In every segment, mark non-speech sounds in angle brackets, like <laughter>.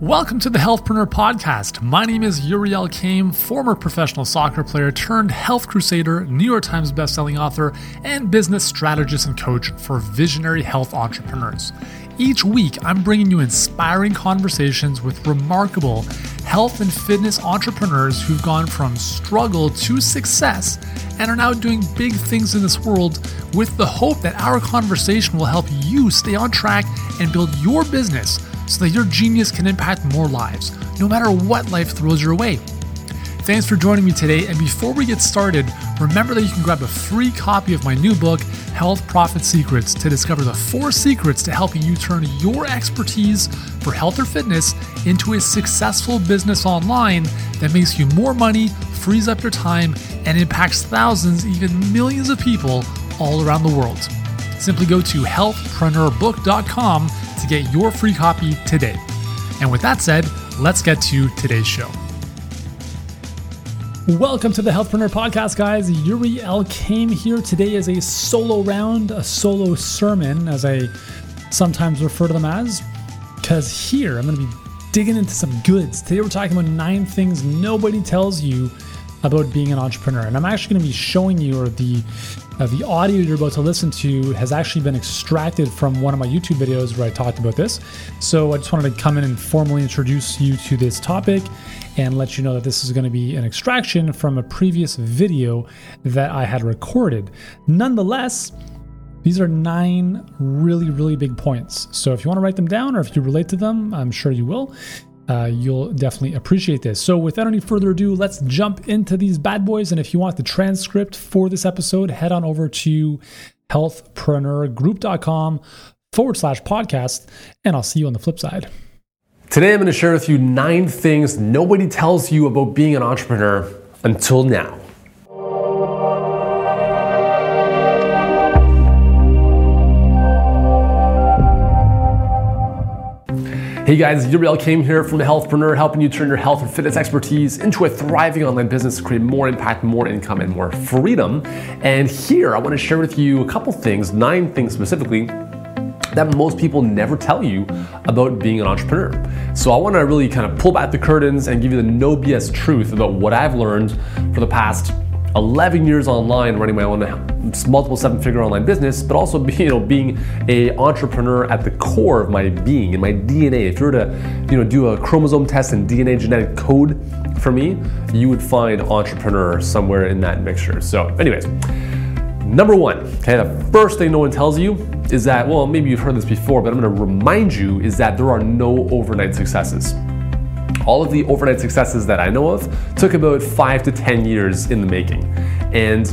Welcome to the Healthpreneur Podcast. My name is Yuri Elkaim, former professional soccer player turned health crusader, New York Times bestselling author, and business strategist and coach for visionary health entrepreneurs. Each week, I'm bringing you inspiring conversations with remarkable health and fitness entrepreneurs who've gone from struggle to success and are now doing big things in this world with the hope that our conversation will help you stay on track and build your business so that your genius can impact more lives, no matter what life throws your way. Thanks for joining me today. And before we get started, remember that you can grab a free copy of my new book, Health Profit Secrets, to discover the four secrets to helping you turn your expertise for health or fitness into a successful business online that makes you more money, frees up your time, and impacts thousands, even millions of people all around the world. Simply go to healthpreneurbook.com to get your free copy today. And with that said, let's get to today's show. Welcome to the Healthpreneur Podcast, guys. Yuri Elkaim here. Today as a solo round, a solo sermon, as I sometimes refer to them as, because here I'm going to be digging into some goods. Today we're talking about nine things nobody tells you about being an entrepreneur. And I'm actually going to be showing you, or the uh, the audio you're about to listen to has actually been extracted from one of my YouTube videos where I talked about this. So I just wanted to come in and formally introduce you to this topic and let you know that this is going to be an extraction from a previous video that I had recorded. Nonetheless, these are nine really, really big points. So if you want to write them down or if you relate to them, I'm sure you will uh, you'll definitely appreciate this. So, without any further ado, let's jump into these bad boys. And if you want the transcript for this episode, head on over to healthpreneurgroup.com forward slash podcast, and I'll see you on the flip side. Today, I'm going to share with you nine things nobody tells you about being an entrepreneur until now. Hey guys, Yuri Elkaim here from the Healthpreneur, helping you turn your health and fitness expertise into a thriving online business to create more impact, more income, and more freedom. And here I want to share with you a couple things, nine things specifically, that most people never tell you about being an entrepreneur. So I want to really kind of pull back the curtains and give you the no BS truth about what I've learned for the past 11 years online running my own uh, multiple seven figure online business, but also <laughs> be, you know, being a entrepreneur at the core of my being and my DNA. If you were to you know, do a chromosome test and DNA genetic code for me, you would find entrepreneur somewhere in that mixture. So, anyways, number one, okay, the first thing no one tells you is that, well, maybe you've heard this before, but I'm gonna remind you is that there are no overnight successes. All of the overnight successes that I know of took about five to 10 years in the making. And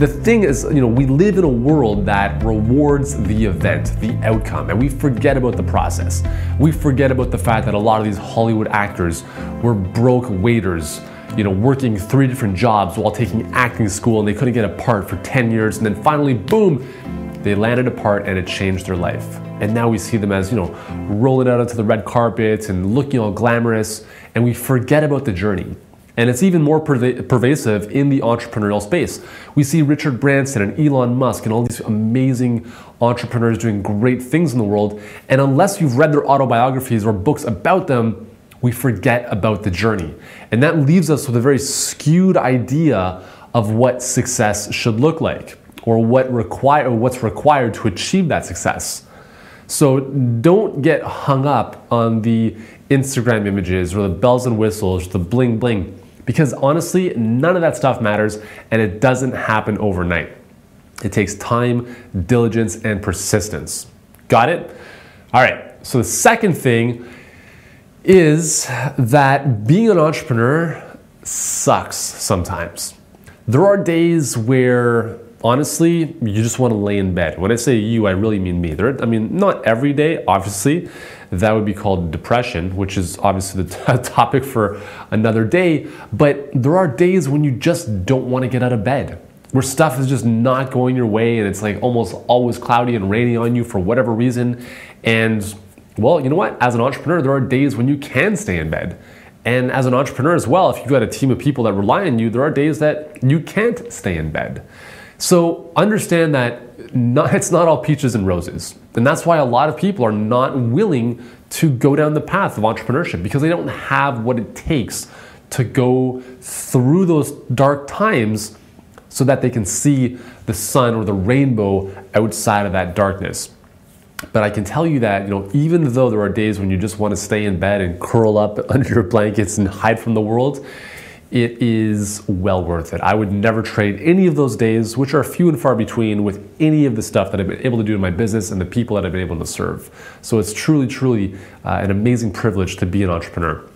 the thing is, you know, we live in a world that rewards the event, the outcome, and we forget about the process. We forget about the fact that a lot of these Hollywood actors were broke waiters, you know, working three different jobs while taking acting school and they couldn't get a part for 10 years, and then finally, boom, they landed a part and it changed their life. And now we see them as, you know, rolling out onto the red carpet and looking all glamorous, and we forget about the journey. And it's even more perva- pervasive in the entrepreneurial space. We see Richard Branson and Elon Musk and all these amazing entrepreneurs doing great things in the world. And unless you've read their autobiographies or books about them, we forget about the journey. And that leaves us with a very skewed idea of what success should look like or what require, or what's required to achieve that success. So don't get hung up on the Instagram images or the bells and whistles, the bling bling, because honestly, none of that stuff matters and it doesn't happen overnight. It takes time, diligence, and persistence. Got it? All right, so the second thing is that being an entrepreneur sucks sometimes. There are days where honestly, you just want to lay in bed. When I say you, I really mean me. There, I mean, not every day, obviously. That would be called depression, which is obviously the t- <laughs> topic for another day. But there are days when you just don't want to get out of bed, where stuff is just not going your way and it's like almost always cloudy and rainy on you for whatever reason. And well, you know what? As an entrepreneur, there are days when you can stay in bed. And as an entrepreneur as well, if you've got a team of people that rely on you, there are days that you can't stay in bed. So understand that not, it's not all peaches and roses. And that's why a lot of people are not willing to go down the path of entrepreneurship because they don't have what it takes to go through those dark times so that they can see the sun or the rainbow outside of that darkness. But I can tell you that, you know, even though there are days when you just want to stay in bed and curl up <laughs> under your blankets and hide from the world, it is well worth it. I would never trade any of those days, which are few and far between, with any of the stuff that I've been able to do in my business and the people that I've been able to serve. So it's truly, truly uh, an amazing privilege to be an entrepreneur.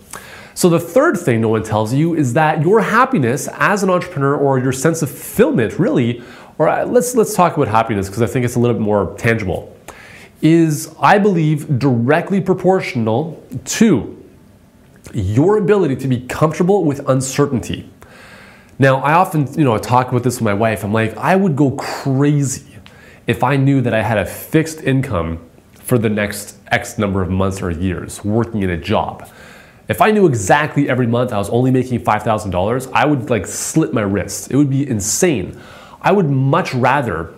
So the third thing no one tells you is that your happiness as an entrepreneur or your sense of fulfillment, really, or uh, let's let's talk about happiness because I think it's a little bit more tangible, is I believe directly proportional to your ability to be comfortable with uncertainty. Now, I often, you know, talk about this with my wife. I'm like, I would go crazy if I knew that I had a fixed income for the next X number of months or years working in a job. If I knew exactly every month I was only making $5,000, I would like slit my wrists. It would be insane. I would much rather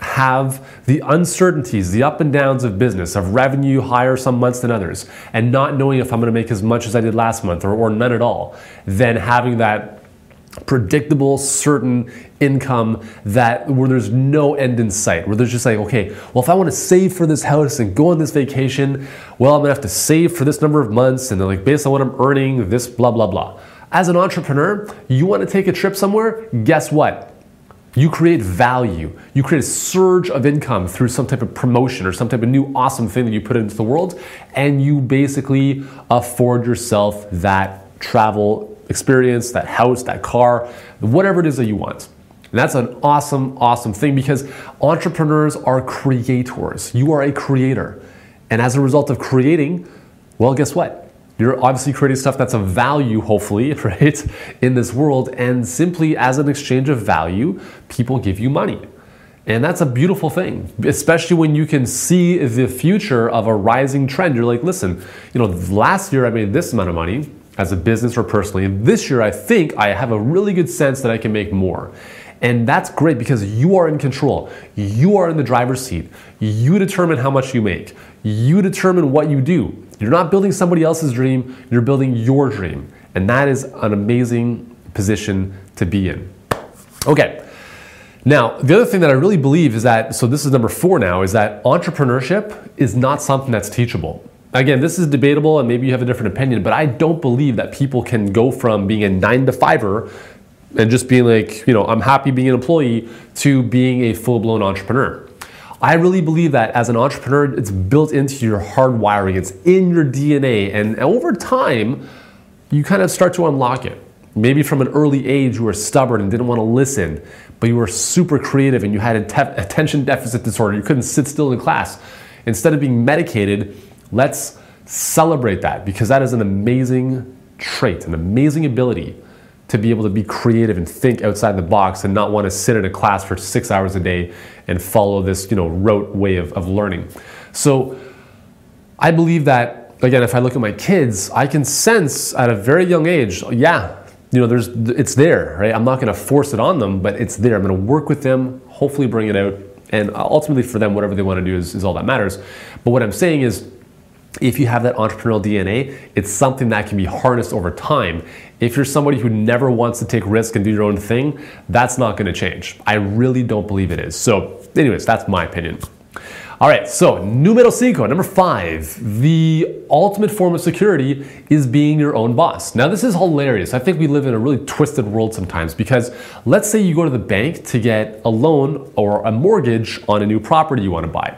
have the uncertainties, the up and downs of business, of revenue higher some months than others, and not knowing if I'm going to make as much as I did last month or, or none at all, than having that predictable, certain income that where there's no end in sight, where there's just like, okay, well, if I want to save for this house and go on this vacation, well, I'm gonna have to save for this number of months, and then like based on what I'm earning, this blah blah blah. As an entrepreneur, you want to take a trip somewhere, guess what? You create value. You create a surge of income through some type of promotion or some type of new awesome thing that you put into the world, and you basically afford yourself that travel experience, that house, that car, whatever it is that you want. And that's an awesome, awesome thing because entrepreneurs are creators. You are a creator. And as a result of creating, well, guess what? You're obviously creating stuff that's of value, hopefully, <laughs> right, in this world. And simply as an exchange of value, people give you money. And that's a beautiful thing, especially when you can see the future of a rising trend. You're like, listen, you know, last year I made this amount of money as a business or personally. And this year I think I have a really good sense that I can make more. And that's great because you are in control. You are in the driver's seat. You determine how much you make. You determine what you do. You're not building somebody else's dream, you're building your dream. And that is an amazing position to be in. Okay. Now, the other thing that I really believe is that, so this is number four now, is that entrepreneurship is not something that's teachable. Again, this is debatable and maybe you have a different opinion, but I don't believe that people can go from being a nine to fiver and just being like, you know, I'm happy being an employee to being a full blown entrepreneur. I really believe that as an entrepreneur, it's built into your hard wiring, it's in your DNA, and over time, you kind of start to unlock it. Maybe from an early age, you were stubborn and didn't want to listen, but you were super creative and you had attention deficit disorder. You couldn't sit still in class. Instead of being medicated, let's celebrate that because that is an amazing trait, an amazing ability to be able to be creative and think outside the box and not want to sit in a class for six hours a day and follow this you know rote way of, of learning. So i believe that again if i look at my kids i can sense at a very young age yeah you know there's it's there right? I'm not going to force it on them but it's there. I'm going to work with them hopefully bring it out and ultimately for them whatever they want to do is, is all that matters. But what i'm saying is if you have that entrepreneurial DNA, it's something that can be harnessed over time. If you're somebody who never wants to take risk and do your own thing, that's not going to change. I really don't believe it is. So, anyways, that's my opinion. All right, so numero cinco, number five, the ultimate form of security is being your own boss. Now, this is hilarious. I think we live in a really twisted world sometimes because let's say you go to the bank to get a loan or a mortgage on a new property you want to buy.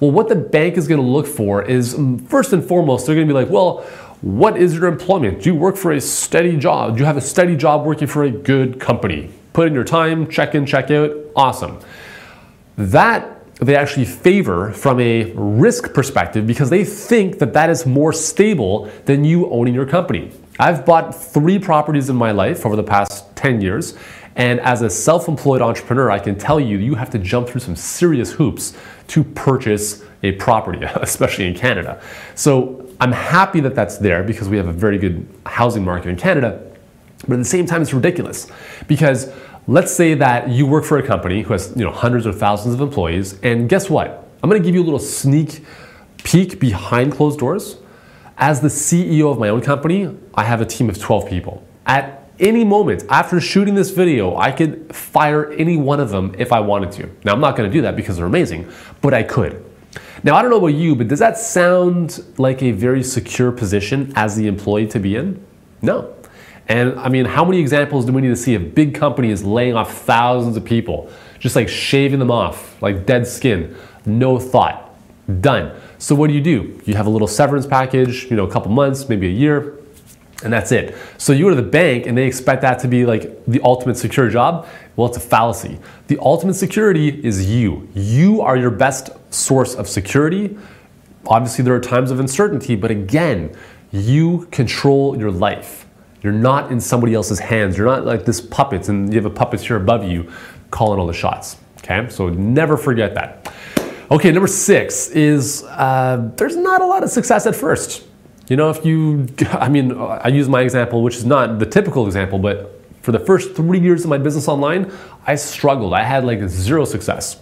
Well, what the bank is going to look for is mm, first and foremost, they're going to be like, well, what is your employment? Do you work for a steady job? Do you have a steady job working for a good company? Put in your time, check in, check out, awesome. That they actually favor from a risk perspective because they think that that is more stable than you owning your company. I've bought three properties in my life over the past 10 years, and as a self employed entrepreneur, I can tell you, you have to jump through some serious hoops to purchase a property, <laughs> especially in Canada. So I'm happy that that's there because we have a very good housing market in Canada. But at the same time, it's ridiculous because let's say that you work for a company who has you know hundreds or thousands of employees, and guess what? I'm going to give you a little sneak peek behind closed doors. As the CEO of my own company, I have a team of 12 people. At any moment after shooting this video, I could fire any one of them if I wanted to. Now, I'm not gonna do that because they're amazing, but I could. Now, I don't know about you, but does that sound like a very secure position as the employee to be in? No. And I mean, how many examples do we need to see of big companies laying off thousands of people, just like shaving them off, like dead skin, no thought, done. So what do you do? You have a little severance package, you know, a couple months, maybe a year, and that's it. So you go to the bank and they expect that to be like the ultimate secure job. Well, it's a fallacy. The ultimate security is you. You are your best source of security. Obviously, there are times of uncertainty, but again, you control your life. You're not in somebody else's hands. You're not like this puppet and you have a puppeteer above you calling all the shots. Okay, so never forget that. Okay, number six is uh, there's not a lot of success at first. You know, if you, <laughs> I mean, I use my example, which is not the typical example, but for the first three years of my business online, I struggled. I had like zero success.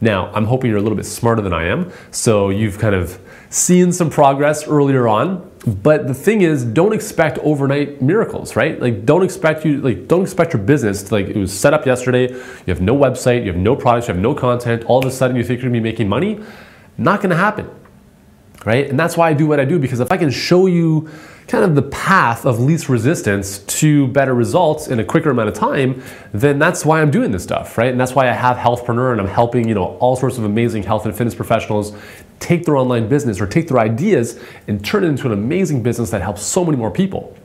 Now, I'm hoping you're a little bit smarter than I am, so you've kind of seen some progress earlier on. But the thing is, don't expect overnight miracles, right? Like, don't expect you, like, don't expect your business to, like, it was set up yesterday. You have no website, you have no products, you have no content. All of a sudden, you think you're gonna be making money. Not gonna happen, right? And that's why I do what I do because if I can show you kind of the path of least resistance to better results in a quicker amount of time, then that's why I'm doing this stuff, right? And that's why I have Healthpreneur and I'm helping, you know, all sorts of amazing health and fitness professionals take their online business or take their ideas and turn it into an amazing business that helps so many more people.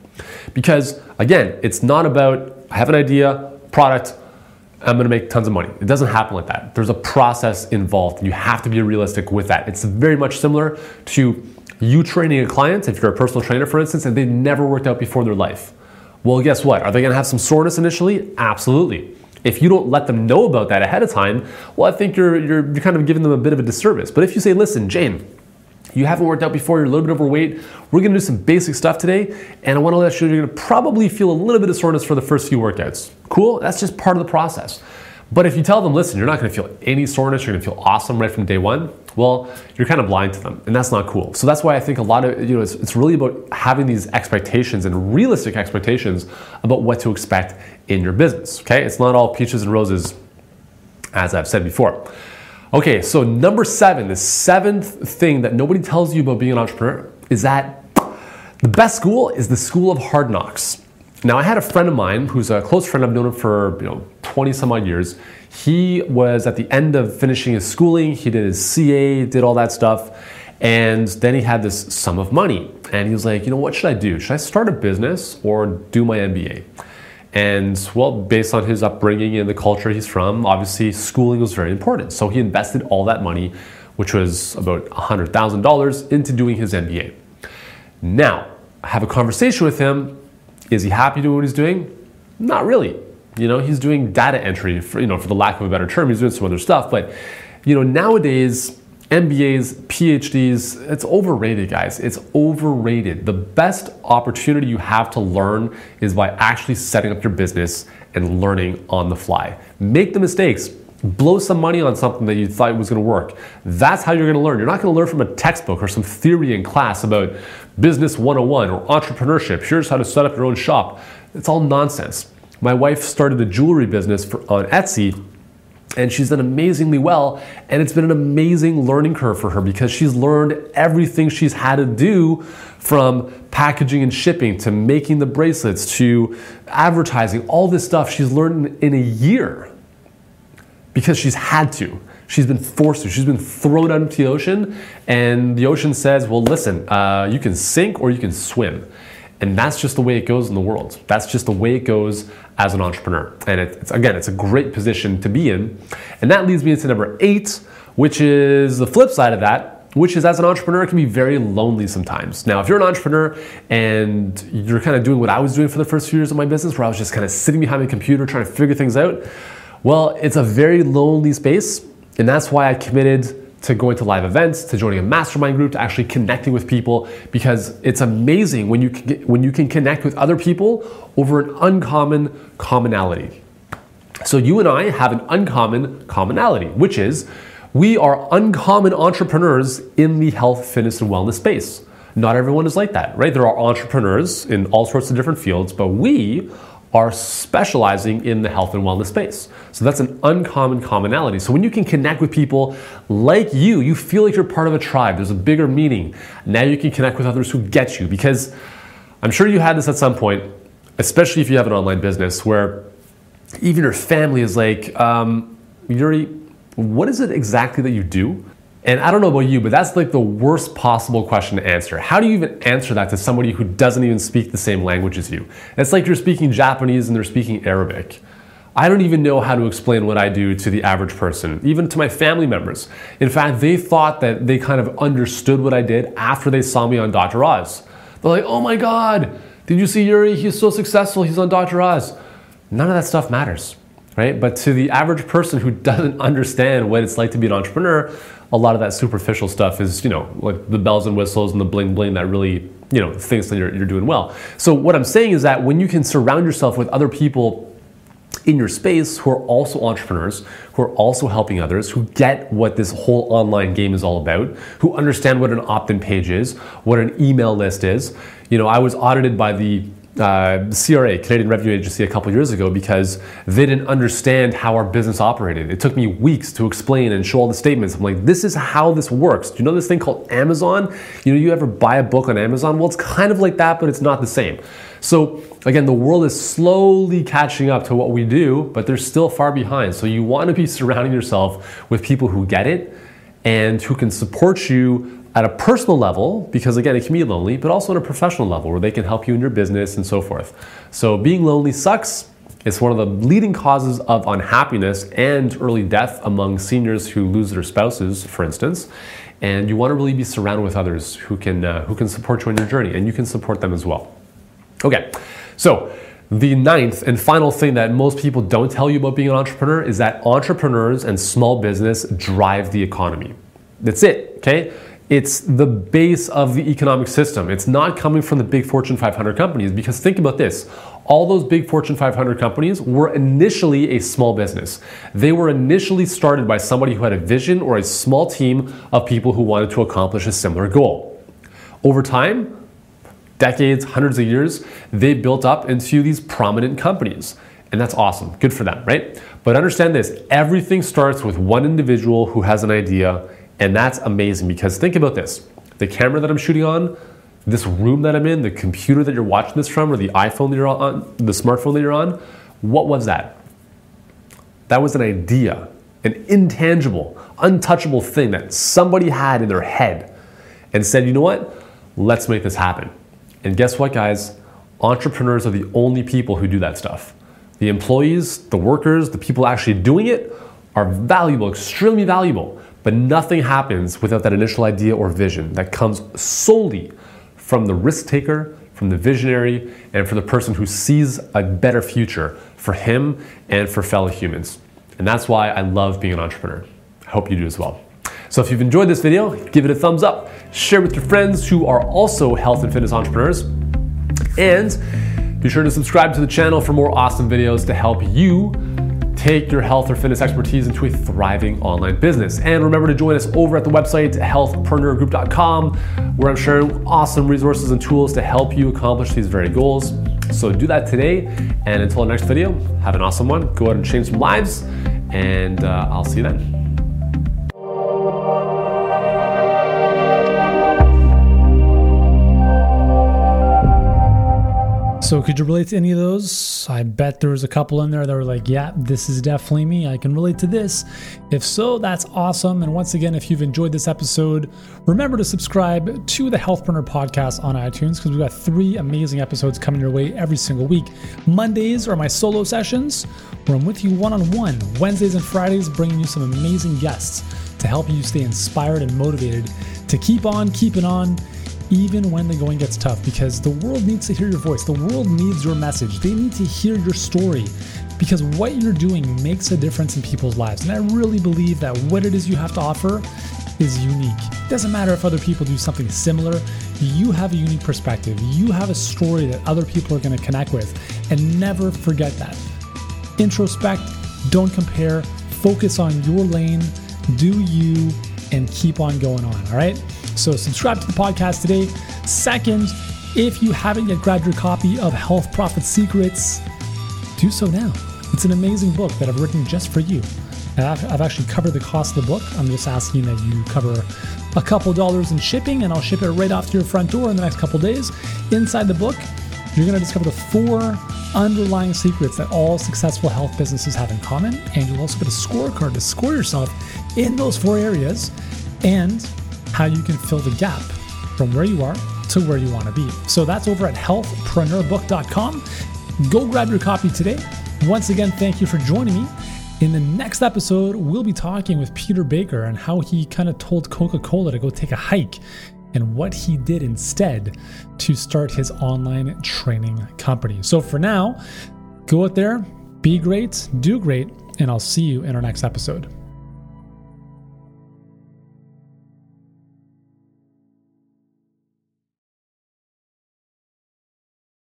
Because again, it's not about I have an idea, product, I'm gonna make tons of money. It doesn't happen like that. There's a process involved, you have to be realistic with that. It's very much similar to you training a client, if you're a personal trainer, for instance, and they've never worked out before in their life. Well, guess what? Are they gonna have some soreness initially? Absolutely. If you don't let them know about that ahead of time, well, I think you're, you're, you're kind of giving them a bit of a disservice. But if you say, listen, Jane, you haven't worked out before, you're a little bit overweight, we're gonna do some basic stuff today, and I wanna let you know you're gonna probably feel a little bit of soreness for the first few workouts. Cool? That's just part of the process. But if you tell them, listen, you're not gonna feel any soreness, you're gonna feel awesome right from day one, well, you're kind of blind to them, and that's not cool. So that's why I think a lot of, you know, it's, it's really about having these expectations and realistic expectations about what to expect in your business, okay? It's not all peaches and roses, as I've said before. Okay, so number seven, the seventh thing that nobody tells you about being an entrepreneur is that the best school is the school of hard knocks. Now, I had a friend of mine who's a close friend. I've known him for you know 20 some odd years. He was at the end of finishing his schooling. He did his CA, did all that stuff, and then he had this sum of money. And he was like, you know, what should I do? Should I start a business or do my MBA? And well, based on his upbringing and the culture he's from, obviously schooling was very important. So he invested all that money, which was about $100,000, into doing his MBA. Now, I have a conversation with him is he happy doing what he's doing? Not really. You know, he's doing data entry, for, you know, for the lack of a better term. He's doing some other stuff. But, you know, nowadays, MBAs, PhDs, it's overrated, guys. It's overrated. The best opportunity you have to learn is by actually setting up your business and learning on the fly. Make the mistakes. Blow some money on something that you thought was to work. That's how you're to learn. You're not to learn from a textbook or some theory in class about business 101 or entrepreneurship. Here's how to set up your own shop. It's all nonsense. My wife started a jewelry business for, on Etsy and she's done amazingly well. And it's been an amazing learning curve for her because she's learned everything she's had to do from packaging and shipping to making the bracelets to advertising all this stuff she's learned in a year because she's had to. She's been forced to. She's been thrown out into the ocean. And the ocean says well listen uh, you can sink or you can swim and that's just the way it goes in the world. That's just the way it goes as an entrepreneur. And it's, again, it's a great position to be in. And that leads me into number eight, which is the flip side of that, which is as an entrepreneur, it can be very lonely sometimes. Now, if you're an entrepreneur and you're kind of doing what I was doing for the first few years of my business, where I was just kind of sitting behind my computer trying to figure things out, well, it's a very lonely space. And that's why I committed to going to live events, to joining a mastermind group, to actually connecting with people because it's amazing when you can get, when you can connect with other people over an uncommon commonality. So you and I have an uncommon commonality, which is we are uncommon entrepreneurs in the health, fitness, and wellness space. Not everyone is like that, right? There are entrepreneurs in all sorts of different fields, but we are specializing in the health and wellness space. So that's an uncommon commonality. So when you can connect with people like you, you feel like you're part of a tribe, there's a bigger meaning. Now you can connect with others who get you because I'm sure you had this at some point, especially if you have an online business where even your family is like, um, Yuri, what is it exactly that you do? And I don't know about you, but that's like the worst possible question to answer. How do you even answer that to somebody who doesn't even speak the same language as you? It's like you're speaking Japanese and they're speaking Arabic. I don't even know how to explain what I do to the average person, even to my family members. In fact, they thought that they kind of understood what I did after they saw me on Dr. Oz. They're like, oh my God, did you see Yuri? He's so successful, he's on Dr. Oz. None of that stuff matters, right? But to the average person who <laughs> doesn't understand what it's like to be an entrepreneur, a lot of that superficial stuff is, you know, like the bells and whistles and the bling bling that really, you know, thinks that you're, you're doing well. So what I'm saying is that when you can surround yourself with other people in your space who are also entrepreneurs, who are also helping others, who get what this whole online game is all about, who understand what an opt-in page is, what an email list is. You know, I was audited by the uh, CRA, Canadian Revenue Agency, a couple years ago because they didn't understand how our business operated. It took me weeks to explain and show all the statements. I'm like, this is how this works. Do you know this thing called Amazon? You know, you ever buy a book on Amazon? Well, it's kind of like that, but it's not the same. So again, the world is slowly catching up to what we do, but they're still far behind. So you want to be surrounding yourself with people who get it and who can support you at a personal level, because again, it can be lonely, but also on a professional level where they can help you in your business and so forth. So being lonely sucks. It's one of the leading causes of unhappiness and early death among seniors who lose their spouses, for instance. And you want to really be surrounded with others who can, uh, who can support you on your journey, and you can support them as well. Okay, so the ninth and final thing that most people don't tell you about being an entrepreneur is that entrepreneurs and small business drive the economy. That's it, okay? It's the base of the economic system. It's not coming from the big Fortune 500 companies because think about this. All those big Fortune 500 companies were initially a small business. They were initially started by somebody who had a vision or a small team of people who wanted to accomplish a similar goal. Over time, decades, hundreds of years, they built up into these prominent companies. And that's awesome. Good for them, right? But understand this everything starts with one individual who has an idea and that's amazing because think about this the camera that I'm shooting on, this room that I'm in, the computer that you're watching this from, or the iPhone that you're on, the smartphone that you're on, what was that? That was an idea, an intangible, untouchable thing that somebody had in their head and said, you know what? Let's make this happen. And guess what, guys? Entrepreneurs are the only people who do that stuff. The employees, the workers, the people actually doing it are valuable, extremely valuable. But nothing happens without that initial idea or vision that comes solely from the risk taker, from the visionary, and for the person who sees a better future for him and for fellow humans. And that's why I love being an entrepreneur. I hope you do as well. So if you've enjoyed this video, give it a thumbs up, share with your friends who are also health and fitness entrepreneurs, and be sure to subscribe to the channel for more awesome videos to help you take your health or fitness expertise into a thriving online business. And remember to join us over at the website healthpreneurgroup.com, where I'm sharing awesome resources and tools to help you accomplish these very goals. So do that today. And until our next video, have an awesome one. Go out and change some lives, and uh, I'll see you then. So, could you relate to any of those? I bet there was a couple in there that were like, yeah, this is definitely me. I can relate to this. If so, that's awesome. And once again, if you've enjoyed this episode, remember to subscribe to the Healthpreneur podcast on iTunes because we've got three amazing episodes coming your way every single week. Mondays are my solo sessions where I'm with you one on one. Wednesdays and Fridays, bringing you some amazing guests to help you stay inspired and motivated to keep on keeping on even when the going gets tough, because the world needs to hear your voice. The world needs your message. They need to hear your story because what you're doing makes a difference in people's lives. And I really believe that what it is you have to offer is unique. It doesn't matter if other people do something similar, you have a unique perspective. You have a story that other people are going to connect with. And never forget that. Introspect, don't compare, focus on your lane, do you, and keep on going on. All right. So subscribe to the podcast today. Second, if you haven't yet grabbed your copy of Health Profit Secrets, do so now. It's an amazing book that I've written just for you. I've, actually covered the cost of the book. I'm just asking that you cover a couple dollars in shipping, and I'll ship it right off to your front door in the next couple days. Inside the book, you're going to discover the four underlying secrets that all successful health businesses have in common, and you'll also get a scorecard to score yourself in those four areas and how you can fill the gap from where you are to where you want to be. So that's over at healthpreneurbook.com. Go grab your copy today. Once again, thank you for joining me. In the next episode, we'll be talking with Peter Baker and how he kind of told Coca Cola to go take a hike and what he did instead to start his online training company. So for now, go out there, be great, do great, and I'll see you in our next episode.